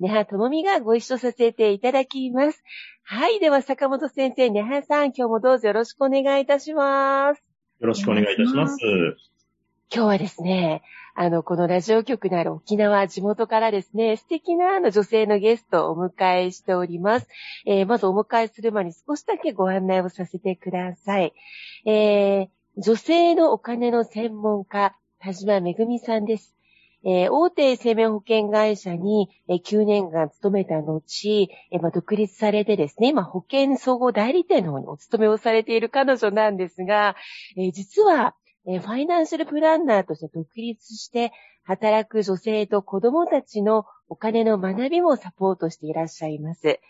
根葉智美がご一緒させていただきます。はい。では、坂本先生、根葉さん、今日もどうぞよろしくお願いいたします。よろしくお願いいたします。今日はですね、あの、このラジオ局のある沖縄、地元からですね、素敵なあの女性のゲストをお迎えしております。えー、まずお迎えする前に少しだけご案内をさせてください。えー、女性のお金の専門家、田島めぐみさんです。えー、大手生命保険会社に、えー、9年間勤めた後、えーまあ、独立されてですね、今保険総合代理店の方にお勤めをされている彼女なんですが、え、実は、えファイナンシャルプランナーとして独立して働く女性と子供たちのお金の学びもサポートしていらっしゃいます。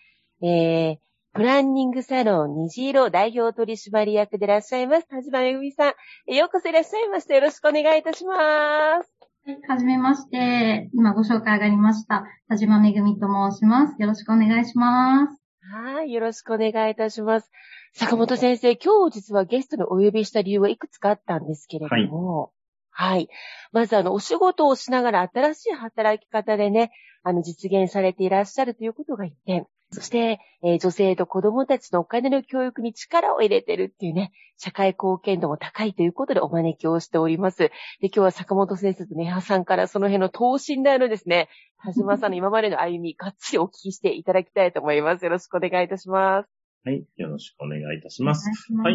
え、プランニングサロン虹色代表取締役でいらっしゃいます、田島めぐみさん。ようこそいらっしゃいました。よろしくお願いいたします。はい、はじめまして。今ご紹介上がりました。田島めぐみと申します。よろしくお願いします。はい、よろしくお願いいたします。坂本先生、今日実はゲストにお呼びした理由はいくつかあったんですけれども、はい、はい。まず、あの、お仕事をしながら新しい働き方でね、あの、実現されていらっしゃるということが一点。そして、えー、女性と子供たちのお金の教育に力を入れてるっていうね、社会貢献度も高いということでお招きをしております。で、今日は坂本先生とネハさんからその辺の等身大のですね、田島さんの 今までの歩み、がっつりお聞きしていただきたいと思います。よろしくお願いいたします。はい。よろしくお願いいたします。はい。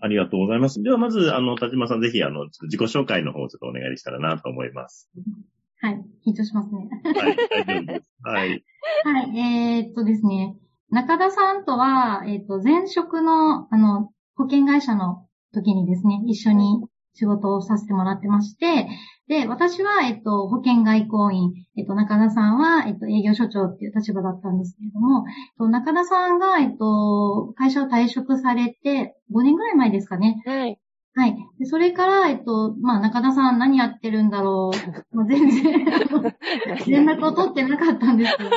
ありがとうございます。では、まず、あの、田島さん、ぜひ、あの、自己紹介の方をちょっとお願いしたらなと思います。はい。緊張しますね。はい。はい。はい。えー、っとですね。中田さんとは、えー、っと、前職の、あの、保険会社の時にですね、一緒に仕事をさせてもらってまして、で、私は、えっと、保険外交員、えっと、中田さんは、えっと、営業所長っていう立場だったんですけれども、えっと、中田さんが、えっと、会社を退職されて、5年ぐらい前ですかね。はい。はい。でそれから、えっと、まあ、中田さん何やってるんだろう？まあ、全然連絡を取ってなかったんですけど。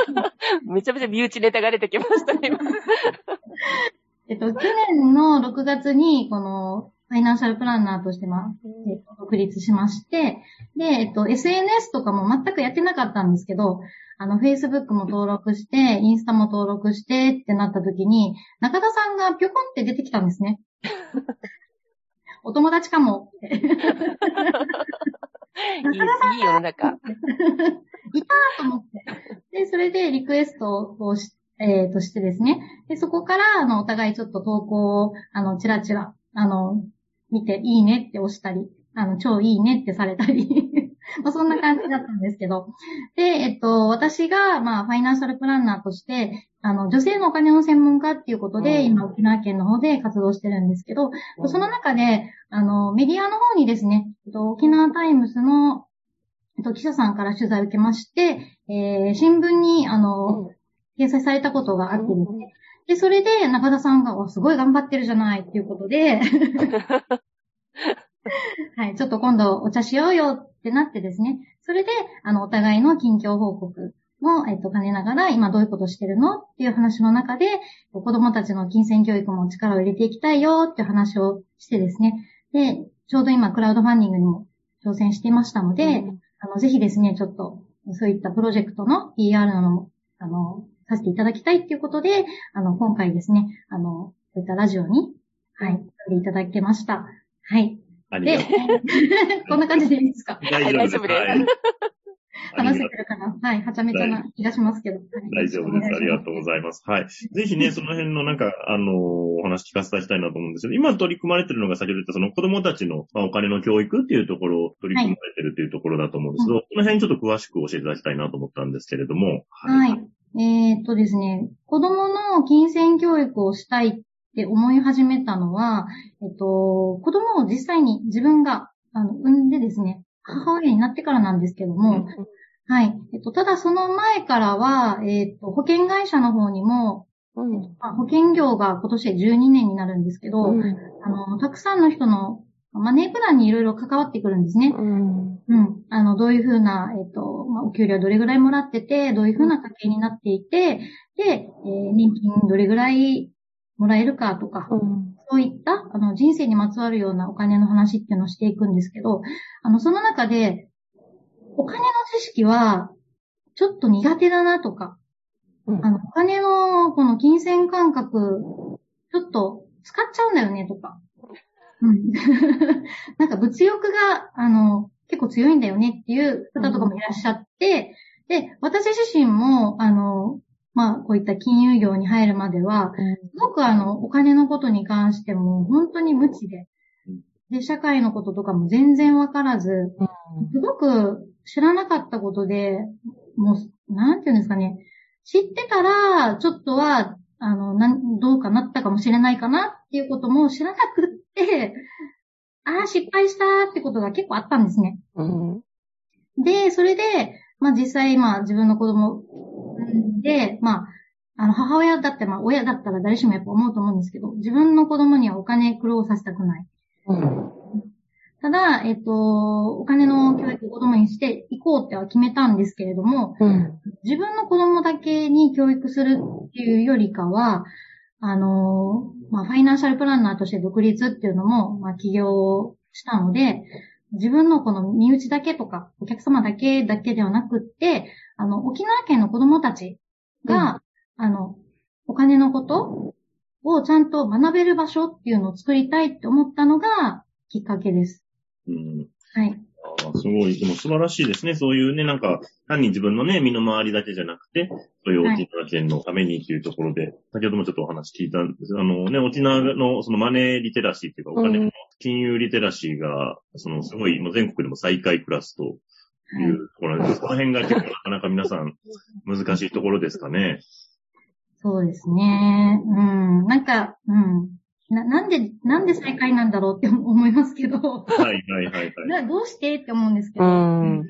めちゃめちゃ身内ネタが出てきましたね、えっと、去年の6月に、この、ファイナンシャルプランナーとして、まあ、えっと、独立しまして、で、えっと、SNS とかも全くやってなかったんですけど、あの、Facebook も登録して、インスタも登録してってなった時に、中田さんがぴょこんって出てきたんですね。お友達かも。いい、世の中。いたーと思って。で、それでリクエストをし、えー、としてですね。で、そこから、あの、お互いちょっと投稿を、あの、ちらちら、あの、見て、いいねって押したり、あの、超いいねってされたりまあそんな感じだったんですけど。で、えっと、私が、まあ、ファイナンシャルプランナーとして、あの、女性のお金の専門家っていうことで、今、沖縄県の方で活動してるんですけど、その中で、あの、メディアの方にですね、えっと、沖縄タイムスの、えっと、記者さんから取材を受けまして、えー、新聞に、あの、掲載されたことがあってですね、で、それで中田さんが、すごい頑張ってるじゃないっていうことで はい、ちょっと今度お茶しようよってなってですね、それで、あの、お互いの近況報告も、えっと、兼ねながら、今どういうことしてるのっていう話の中で、子供たちの金銭教育も力を入れていきたいよっていう話をしてですね、で、ちょうど今、クラウドファンディングにも挑戦していましたので、うん、あの、ぜひですね、ちょっと、そういったプロジェクトの PR のも、あの、させていただきたいっていうことで、あの、今回ですね、あの、そういったラジオに、はい、いただけました。はい。で、こんな感じでいいですか？大丈夫です。話せてるかな？はい、はちゃめちゃな気がしますけど。大丈夫です。ありがとうございます。はい。ぜひね、その辺のなんか、あのー、お話聞かせていただきたいなと思うんですけど、今取り組まれてるのが先ほど言ったその子供たちの、まあ、お金の教育っていうところを取り組まれてるっていうところだと思うんですけど、はい、その辺ちょっと詳しく教えていただきたいなと思ったんですけれども。はい。はい、えー、っとですね、子供の金銭教育をしたいって思い始めたのは、えっと、子供を実際に自分が、あの、産んでですね、母親になってからなんですけども、はい。えっと、ただその前からは、えっと、保険会社の方にも、うん、保険業が今年で12年になるんですけど、うん、あの、たくさんの人のマネープランにいろいろ関わってくるんですね。うん。うん。あの、どういうふうな、えっ、と、まあ、お給料どれぐらいもらってて、どういうふうな家計になっていて、で、えー、年金どれぐらいもらえるかとか、うん、そういった、あの、人生にまつわるようなお金の話っていうのをしていくんですけど、あの、その中で、お金の知識は、ちょっと苦手だなとか、うん、あの、お金のこの金銭感覚、ちょっと使っちゃうんだよねとか、うん。なんか物欲が、あの、結構強いんだよねっていう方とかもいらっしゃって、うん、で、私自身も、あの、まあ、こういった金融業に入るまでは、すごくあの、お金のことに関しても本当に無知で、で、社会のこととかも全然わからず、すごく知らなかったことで、もう、なんていうんですかね、知ってたら、ちょっとは、あの、なん、どうかなったかもしれないかなっていうことも知らなくって、ああ、失敗したってことが結構あったんですね。うん、で、それで、まあ実際、まあ自分の子供で、まあ、あの、母親だって、まあ親だったら誰しもやっぱ思うと思うんですけど、自分の子供にはお金苦労させたくない。うんただ、えっと、お金の教育を子供にしていこうっては決めたんですけれども、うん、自分の子供だけに教育するっていうよりかは、あの、まあ、ファイナンシャルプランナーとして独立っていうのも、まあ、起業したので、自分のこの身内だけとか、お客様だけだけではなくって、あの、沖縄県の子供たちが、うん、あの、お金のことをちゃんと学べる場所っていうのを作りたいって思ったのがきっかけです。うん。はい。あすごい。でも素晴らしいですね。そういうね、なんか、単に自分のね、身の回りだけじゃなくて、そういう沖縄県のためにっていうところで、はい、先ほどもちょっとお話聞いたんですあのね、沖縄のそのマネーリテラシーっていうか、お金の金融リテラシーが、そのすごい、もう全国でも最下位クラスというところです。はい、その辺が結構なかなか皆さん難しいところですかね。そうですね。うん。なんか、うん。な、なんで、なんで最下位なんだろうって思いますけど。はいはいはいはい。どうしてって思うんですけど。うん、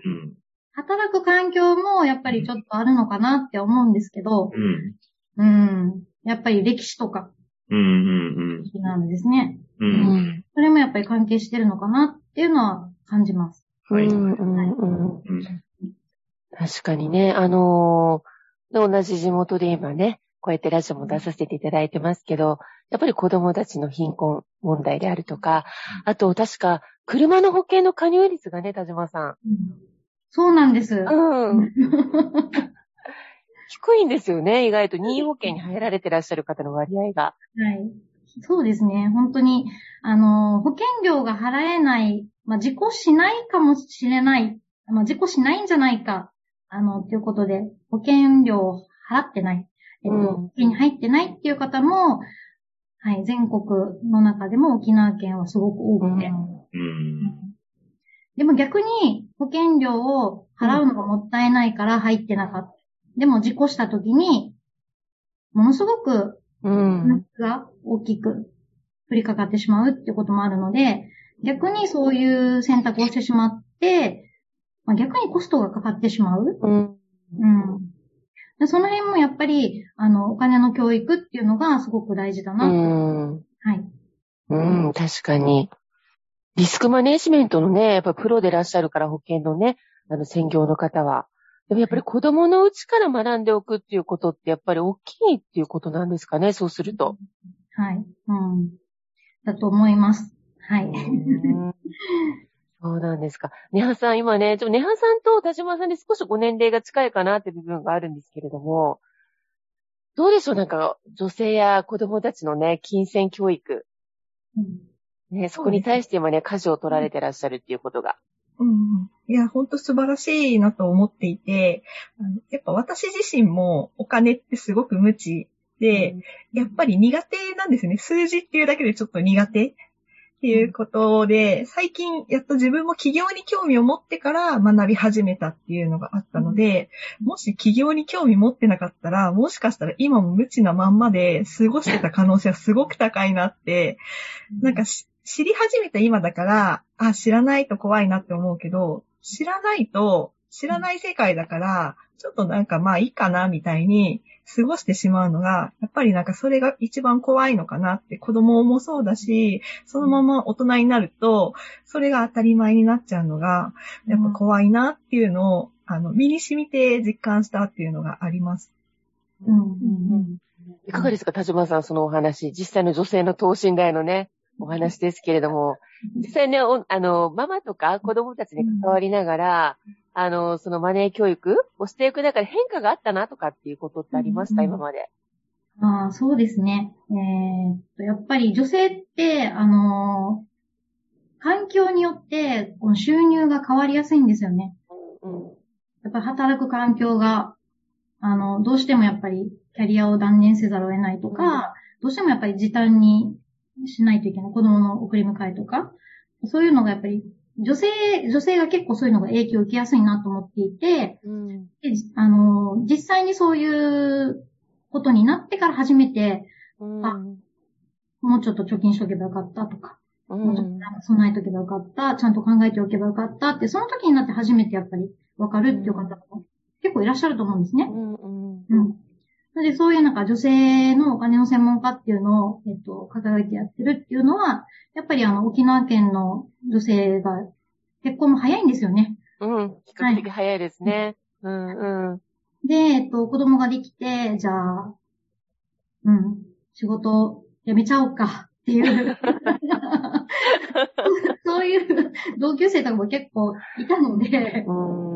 働く環境もやっぱりちょっとあるのかなって思うんですけど。うん。うん。やっぱり歴史とか。うんうんうん。なんですね。うん。それもやっぱり関係してるのかなっていうのは感じます。はい。うんうんうん、確かにね、あのー、同じ地元で今ね、こうやってラジオも出させていただいてますけど、やっぱり子供たちの貧困問題であるとか、あと確か車の保険の加入率がね、田島さん。うん、そうなんです。うん。低いんですよね、意外と任意保険に入られてらっしゃる方の割合が。はい。そうですね。本当に、あの、保険料が払えない、まあ、事故しないかもしれない、まあ、事故しないんじゃないか、あの、ということで、保険料を払ってない。えっと、家に入ってないっていう方も、はい、全国の中でも沖縄県はすごく多くて。うん、でも逆に保険料を払うのがもったいないから入ってなかった。でも事故した時に、ものすごく、うん。が大きく降りかかってしまうってこともあるので、逆にそういう選択をしてしまって、まあ、逆にコストがかかってしまう。うん。うんでその辺もやっぱり、あの、お金の教育っていうのがすごく大事だな。うん。はい。うん、確かに。リスクマネジメントのね、やっぱプロでいらっしゃるから保険のね、あの、専業の方は。でもやっぱり子供のうちから学んでおくっていうことってやっぱり大きいっていうことなんですかね、そうすると。はい。うん。だと思います。はい。そうなんですか。ネハさん、今ね、ちょネハさんと田島さんで少しご年齢が近いかなって部分があるんですけれども、どうでしょう？なんか、女性や子供たちのね、金銭教育。うん、ね、そこに対して今ね、舵を取られてらっしゃるっていうことが。うん。いや、ほんと素晴らしいなと思っていて、やっぱ私自身もお金ってすごく無知で、やっぱり苦手なんですね。数字っていうだけでちょっと苦手っていうことで、最近やっと自分も起業に興味を持ってから学び始めたっていうのがあったので、もし起業に興味持ってなかったら、もしかしたら今も無知なまんまで過ごしてた可能性はすごく高いなって、なんかし知り始めた今だから、あ、知らないと怖いなって思うけど、知らないと、知らない世界だから、ちょっとなんかまあいいかなみたいに過ごしてしまうのが、やっぱりなんかそれが一番怖いのかなって子供もそうだし、そのまま大人になると、それが当たり前になっちゃうのが、やっぱ怖いなっていうのを、あの、身に染みて実感したっていうのがあります。うんうんいかがですか、田島さん、そのお話。実際の女性の等身大のね、お話ですけれども、実際ね、おあの、ママとか子供たちに関わりながら、あの、そのマネー教育をしていく中で変化があったなとかっていうことってありました、うん今まで。ああ、そうですね。えーっと、やっぱり女性って、あのー環境によって、この収入が変わりやすいんですよね。うん。やっぱり働く環境が、あの、どうしてもやっぱりキャリアを断念せざるを得ないとか、どうしてもやっぱり時短にしないといけない。子供の送り迎えとか。そういうのがやっぱり、女性、女性が結構そういうのが影響を受けやすいなと思っていて、うん。であの、実際にそういうことになってから初めて、うん。あもうちょっと貯金しとけばよかったとか、うもうちょっとん。なんか備えとけばよかった、ちゃんと考えておけばよかったって、その時になって初めてやっぱり分かるっていう方も結構いらっしゃると思うんですね。うん。うん。うん。なので、そういうなんか女性のお金の専門家っていうのを、えっと、掲げてやってるっていうのは、やっぱりあの、沖縄県の女性が結婚も早いんですよね。うん。比較的早いですね。うん。うん。で、えっと、子供ができて、じゃあ、うん、仕事辞めちゃおうかっていう、そういう同級生とかも結構いたので、うん。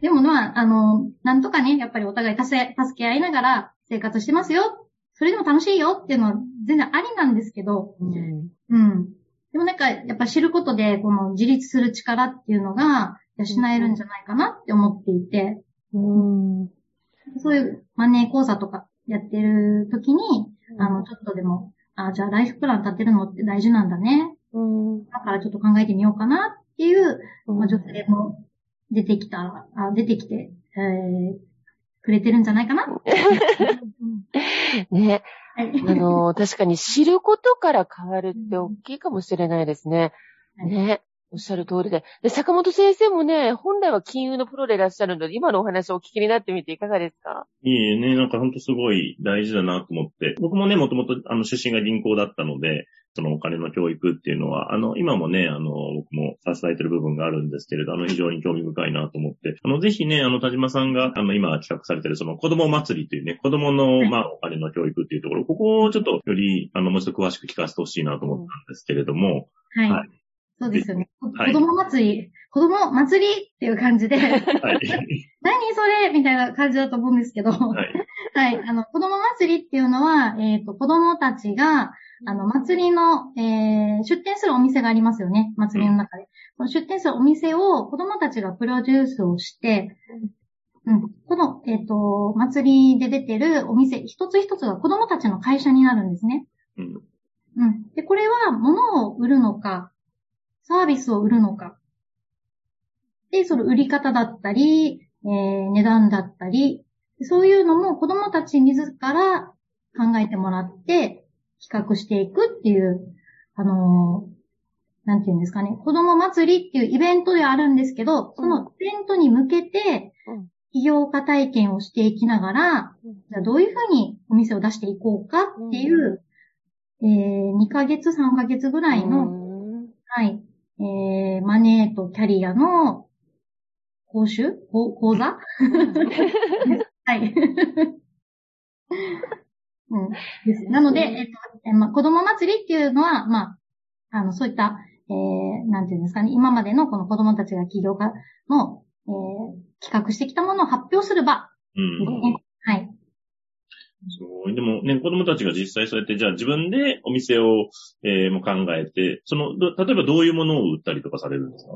でもまあ、あの、なんとかね、やっぱりお互い助け助け合いながら生活してますよ。それでも楽しいよっていうのは全然ありなんですけど、うん。うん。でもなんか、やっぱ知ることで、この自立する力っていうのが養えるんじゃないかなって思っていて、うん。そういうマネー講座とかやってる時に、あの、ちょっとでも、あ、じゃあライフプラン立てるのって大事なんだね。うん。だからちょっと考えてみようかなっていう、まあ、女性も出てきたら、あ出てきて、えー、くれてるんじゃないかな？ね。はい。あの、確かに知ることから変わるって大きいかもしれないですね。ね。おっしゃる通りで。で、坂本先生もね、本来は金融のプロでいらっしゃるので、今のお話をお聞きになってみていかがですか？いいえね、なんかほんとすごい大事だなと思って。僕もね、もともとあの出身が銀行だったので、そのお金の教育っていうのは、あの、今もね、あの、僕も支えてる部分があるんですけれど、あの、非常に興味深いなと思って、あの、ぜひね、あの、田島さんが、あの、今企画されてる、その、子供祭りというね、子供の、まあ、お金の教育っていうところ、ここをちょっと、より、あの、もうちょっと詳しく聞かせてほしいなと思ったんですけれども、はい。はいそうですよね。はい子供祭り、子供祭りっていう感じで、はい。何それみたいな感じだと思うんですけど、は。はいい。あの、子供祭りっていうのは、えっ、と、子供たちが、あの、祭りの、えー出店するお店がありますよね。祭りの中で。この出店するお店を子供たちがプロデュースをして、うん。この、えっ、と、祭りで出てるお店、一つ一つが子供たちの会社になるんですね。うん。うん。で、これは物を売るのか、サービスを売るのか。で、その売り方だったり、えー値段だったり、そういうのも子供たち自ら考えてもらって企画していくっていう、あのーなんていうんですかね、子供祭りっていうイベントではあるんですけど、そのイベントに向けてうん、起業家体験をしていきながら、うん。じゃあどういうふうにお店を出していこうかっていう、えー2ヶ月、3ヶ月ぐらいの、うん。はい、えーマネーとキャリアの講習？こ講座？はい。うん、です。なので、えっと、えまあ、子供祭りっていうのは、まあ、あの、そういった、えー、なんていうんですかね、今までのこの子供たちが起業家の、えー、企画してきたものを発表する場。うん。ねはい。そう。でもね、子供たちが実際そうやって、じゃあ自分でお店を、えーもう考えて、その、ど例えばどういうものを売ったりとかされるんですか？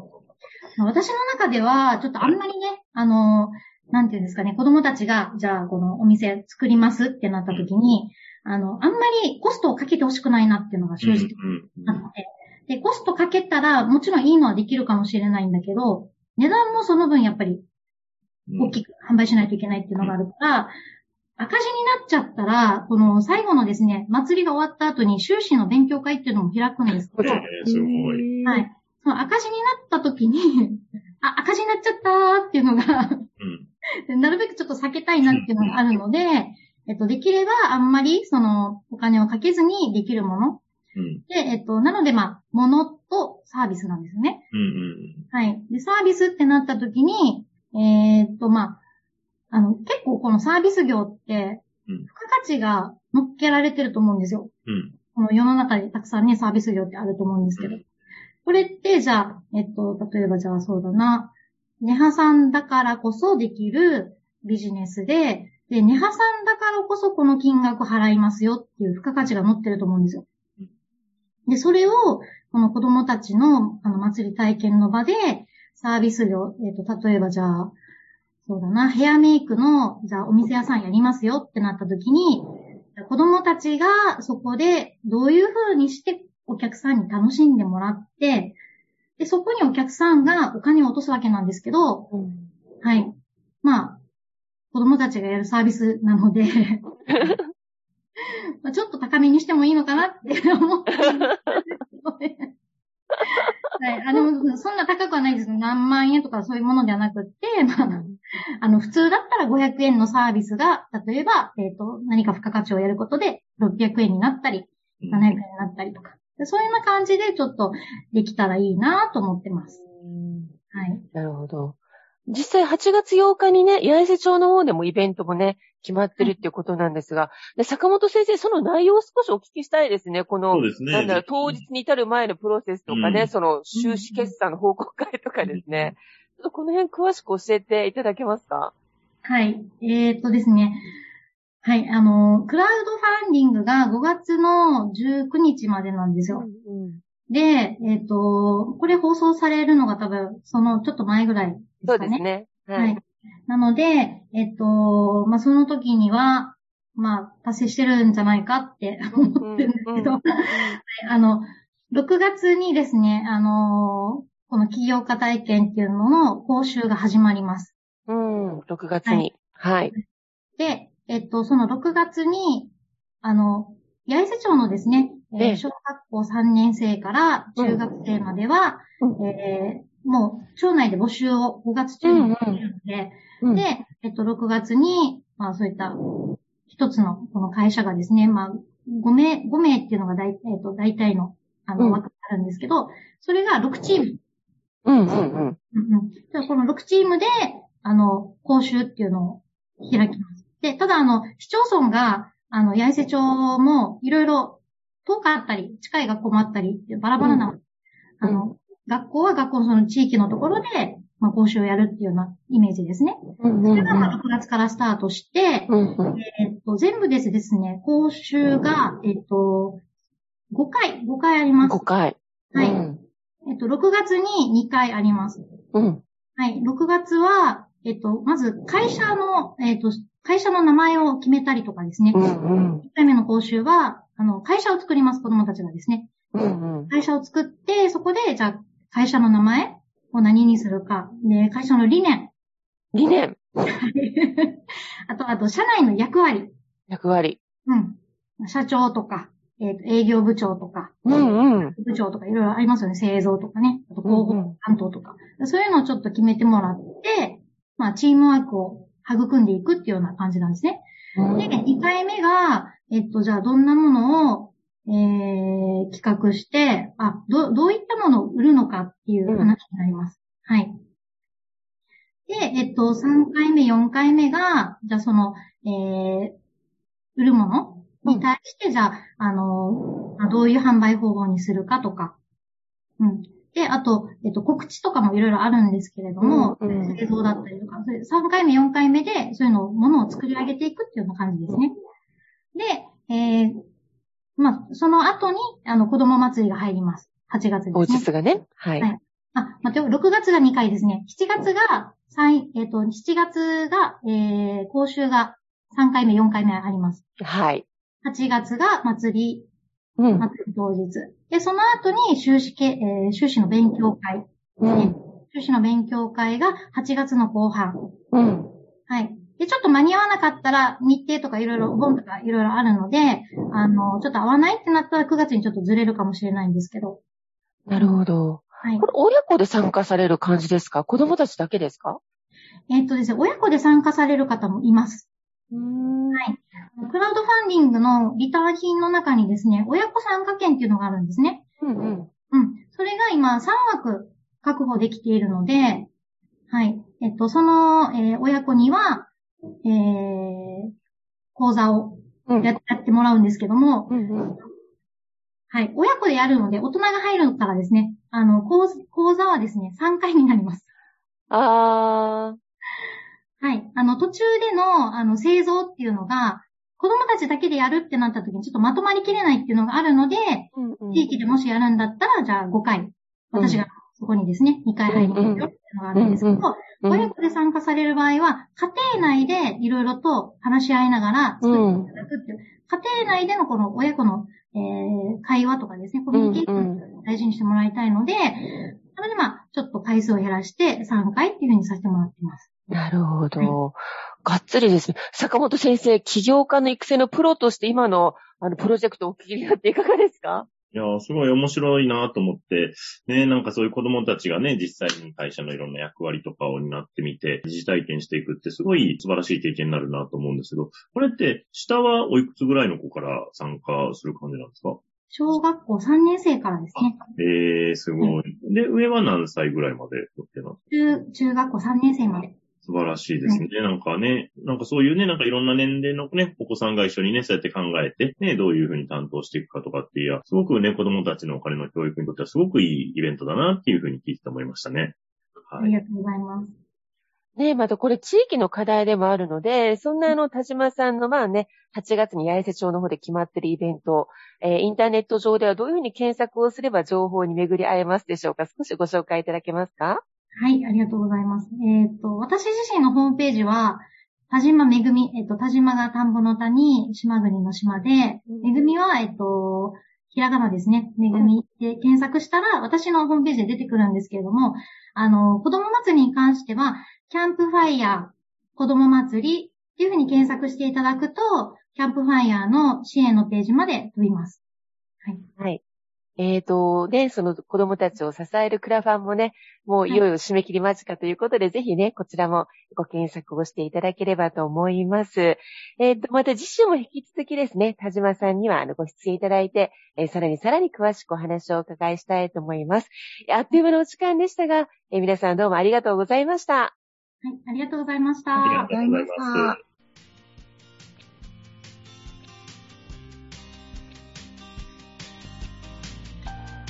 私の中では、ちょっとあんまりね、あの、なんていうんですかね、子供たちが、じゃあこのお店作りますってなった時に、あの、あんまりコストをかけてほしくないなっていうのが正直うんあって、で、コストかけたら、もちろんいいのはできるかもしれないんだけど、値段もその分やっぱりうん大きく販売しないといけないっていうのがあるから、赤字になっちゃったら、この最後のですね、祭りが終わった後に収支の勉強会っていうのも開くんですけど、えーすごい。は。い。その赤字になった時に、あ、赤字になっちゃったーっていうのが、うん。なるべくちょっと避けたいなっていうのがあるので、えっと、できればあんまり、その、お金をかけずにできるもの。うん。で、えっと、なので、まあ、ものとサービスなんですよね。うん。うん。はい。で、サービスってなった時に、えーっと、まあ、あの、結構このサービス業ってうん、付加価値が乗っけられてると思うんですよ。うん。この世の中でたくさんね、サービス業ってあると思うんですけど。うんこれって、じゃあ、えっと、例えばじゃあそうだな、ネハさんだからこそできるビジネスで、で、ネハさんだからこそこの金額払いますよっていう付加価値が乗ってると思うんですよ。で、それを、この子供たちの、あの、祭り体験の場で、サービス業、えっと、例えばじゃあ、そうだな、ヘアメイクの、じゃあお店屋さんやりますよってなった時に、子供たちがそこでどういう風にしてお客さんに楽しんでもらって、で、そこにお客さんがお金を落とすわけなんですけど、うんはい。まあ、子供たちがやるサービスなので、まあちょっと高めにしてもいいのかなって思ってるんですけどね。はい。あ、でも、そんな高くはないです。何万円とかそういうものではなくって、まあ、あの、普通だったら500円のサービスが、例えば、えっ、と、何か付加価値をやることで600円になったり、700円になったりとか。でそういうような感じでちょっとできたらいいなと思ってます。はい。なるほど。実際8月8日にね、八重瀬町の方でもイベントもね、決まってるっていうことなんですが、で坂本先生、その内容を少しお聞きしたいですね。この、そうですね。なんだろう、当日に至る前のプロセスとかね、うんその収支決算の報告会とかですね。ちょっとこの辺詳しく教えていただけますか？はい。えーっとですね。はい。あの、クラウドファンディングが5月の19日までなんですよ。うんで、えーっと、これ放送されるのが多分、そのちょっと前ぐらいですそうかね。ですね。ははいい。。なので、えっと、まあ、その時には、まあ、達成してるんじゃないかって思ってるんですけど、うんあの、6月にですね、あのこの起業家体験っていうのの講習が始まります。うん、6月に。はい。で、えっと、その6月に、あの、八重瀬町のですね、えーええ小学校3年生から中学生までは、うんえーもう、町内で募集を5月中にしているので、うんで、えっと、6月に、まあ、そういった、一つの、この会社がですね、まあ、5名、5名っていうのが大、えっと、大体の、あの、うん枠があるんですけど、それが6チーム。うん、うん、うん。うんうん。でこの6チームで、あの、講習っていうのを開きます。で、ただ、あの、市町村が、あの、八重瀬町も、いろいろ、遠かったり、近い学校もあったりバラバラな、うんあの、学校は学校のその地域のところで、まあ、講習をやるっていうようなイメージですね。うん、それが、まあ、6月からスタートして、うん、うん。えっと、全部ですですね、講習が、えっと、5回、5回あります5。回。はいうん。えっと、6月に2回あります。うん。はい。6月は、えっと、まず会社の、えっと、会社の名前を決めたりとかですね。うん、うん。1回目の講習は、あの、会社を作ります、子供たちがですね。うん、うん。会社を作って、そこで、じゃあ、会社の名前を何にするか。で、会社の理念。理念、あと、あと、社内の役割。役割。うん。社長とか、えっ、と、営業部長とか、うん、うん。部長とかいろいろありますよね。製造とかね。あと広うんうん報担当とか。そういうのをちょっと決めてもらって、まあ、チームワークを育んでいくっていうような感じなんですね。で、2回目が、えっと、じゃあどんなものを、えー、企画して、あ、ど、どういったものを売るのかっていう話になります。はい。で、えっと、3回目、4回目が、じゃあその、えー、売るものに対して、じゃあ、あの、まあどういう販売方法にするかとか、うん。で、あと、えっと、告知とかもいろいろあるんですけれども、うんうん製造だったりとか、それ3回目、4回目で、そういうのを、ものを作り上げていくっていうような感じですね。で、えー、まあ、その後に、あの、子供祭りが入ります。8月ですね。当日がね。はい。はいあ、待ってよ、6月が2回ですね。7月が、3えっ、と、7月が、えー、講習が3回目、4回目あります。はい。8月が祭り、うん。祭り当日。で、その後に修士け、えー修士の勉強会ですね。修士の勉強会が8月の後半。うん。はい。で、ちょっと間に合わなかったら、日程とかいろいろ、お盆とかいろいろあるので、あの、ちょっと合わないってなったら9月にちょっとずれるかもしれないんですけど。なるほど。はいこ。れ、親子で参加される感じですか？子供たちだけですか？えっとですね、親子で参加される方もいます。はい。クラウドファンディングのリターン品の中にですね、親子参加券っていうのがあるんですね。うんうん。うん。それが今3枠確保できているので、はい。えっと、その、えー親子には、えー、講座をうん。ややってもらうんですけども、うんうん。はい。親子でやるので、大人が入るからですね、あの、講講座はですね、3回になります。あはい。あの、途中での、あの、製造っていうのが、子供たちだけでやるってなった時にちょっとまとまりきれないっていうのがあるので、ー。うんうん。地域でもしやるんだったら、じゃあ5回、私がそこにですね、2回入りますよっていうのがあるんですけど、親子で参加される場合は、家庭内でいろいろと話し合いながら作っていただくっていう、家庭内でのこの親子の、えー会話とかですね、コミュニケーションを大事にしてもらいたいので、なのでまあ、ちょっと回数を減らして3回っていうふうにさせてもらってます。なるほど。がっつりですね。坂本先生、起業家の育成のプロとして今の、あの、プロジェクトをお聞きになっていかがですか？いやー、すごい面白いなと思って、ね、なんかそういう子供たちがね、実際に会社のいろんな役割とかを担ってみて、疑似体験していくってすごい素晴らしい経験になるなと思うんですけど、これって、下はおいくつぐらいの子から参加する感じなんですか？小学校3年生からですね、えー、すごい。で、上は何歳ぐらいまで？ってなんですか？中、中学校3年生まで。素晴らしいですね。なんかね、なんかそういうね、なんかいろんな年齢のね、お子さんが一緒にね、そうやって考えて、ね、どういうふうに担当していくかとかっていうや、すごくね、子供たちのお金の教育にとってはすごくいいイベントだなっていうふうに聞いて思いましたね。はい。ありがとうございます。ねまたこれ地域の課題でもあるので、そんなあの、田島さんのまあね、8月に八重瀬町の方で決まってるイベント、えーインターネット上ではどういうふうに検索をすれば情報に巡り会えますでしょうか？少しご紹介いただけますか？はい、ありがとうございます。えっ、と、私自身のホームページは、田島めぐみ、えっ、と、田島が田んぼの田に、島国の島で、うんめぐみは、えっ、と、ひらがなですね。めぐみで検索したら、私のホームページで出てくるんですけれども、あの、子供祭りに関しては、キャンプファイヤー、子供祭りっていうふうに検索していただくと、キャンプファイヤーの支援のページまで飛びます。はい。はい。えっ、と、ね、その子供たちを支えるクラファンもね、もういよいよ締め切り間近ということで、ぜひね、こちらもご検索をしていただければと思います。えっ、と、また次週も引き続きですね、田島さんにはあのご出演いただいて、えーさらにさらに詳しくお話をお伺いしたいと思います。あっという間のお時間でしたが、えー皆さんどうもありがとうございました。はい、ありがとうございました。ありがとうございます。